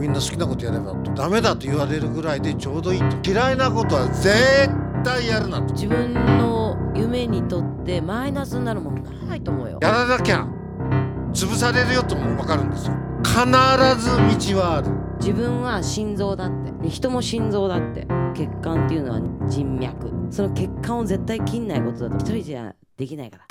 みんな好きなことやればダメだと言われるぐらいでちょうどいいと。嫌いなことは絶対やるなと。自分の夢にとってマイナスになるものないと思うよ。やらなきゃ潰されるよとも分かるんですよ。必ず道はある。自分は心臓だって人も心臓だって血管っていうのは人脈。その血管を絶対切んないことだと一人じゃできないから。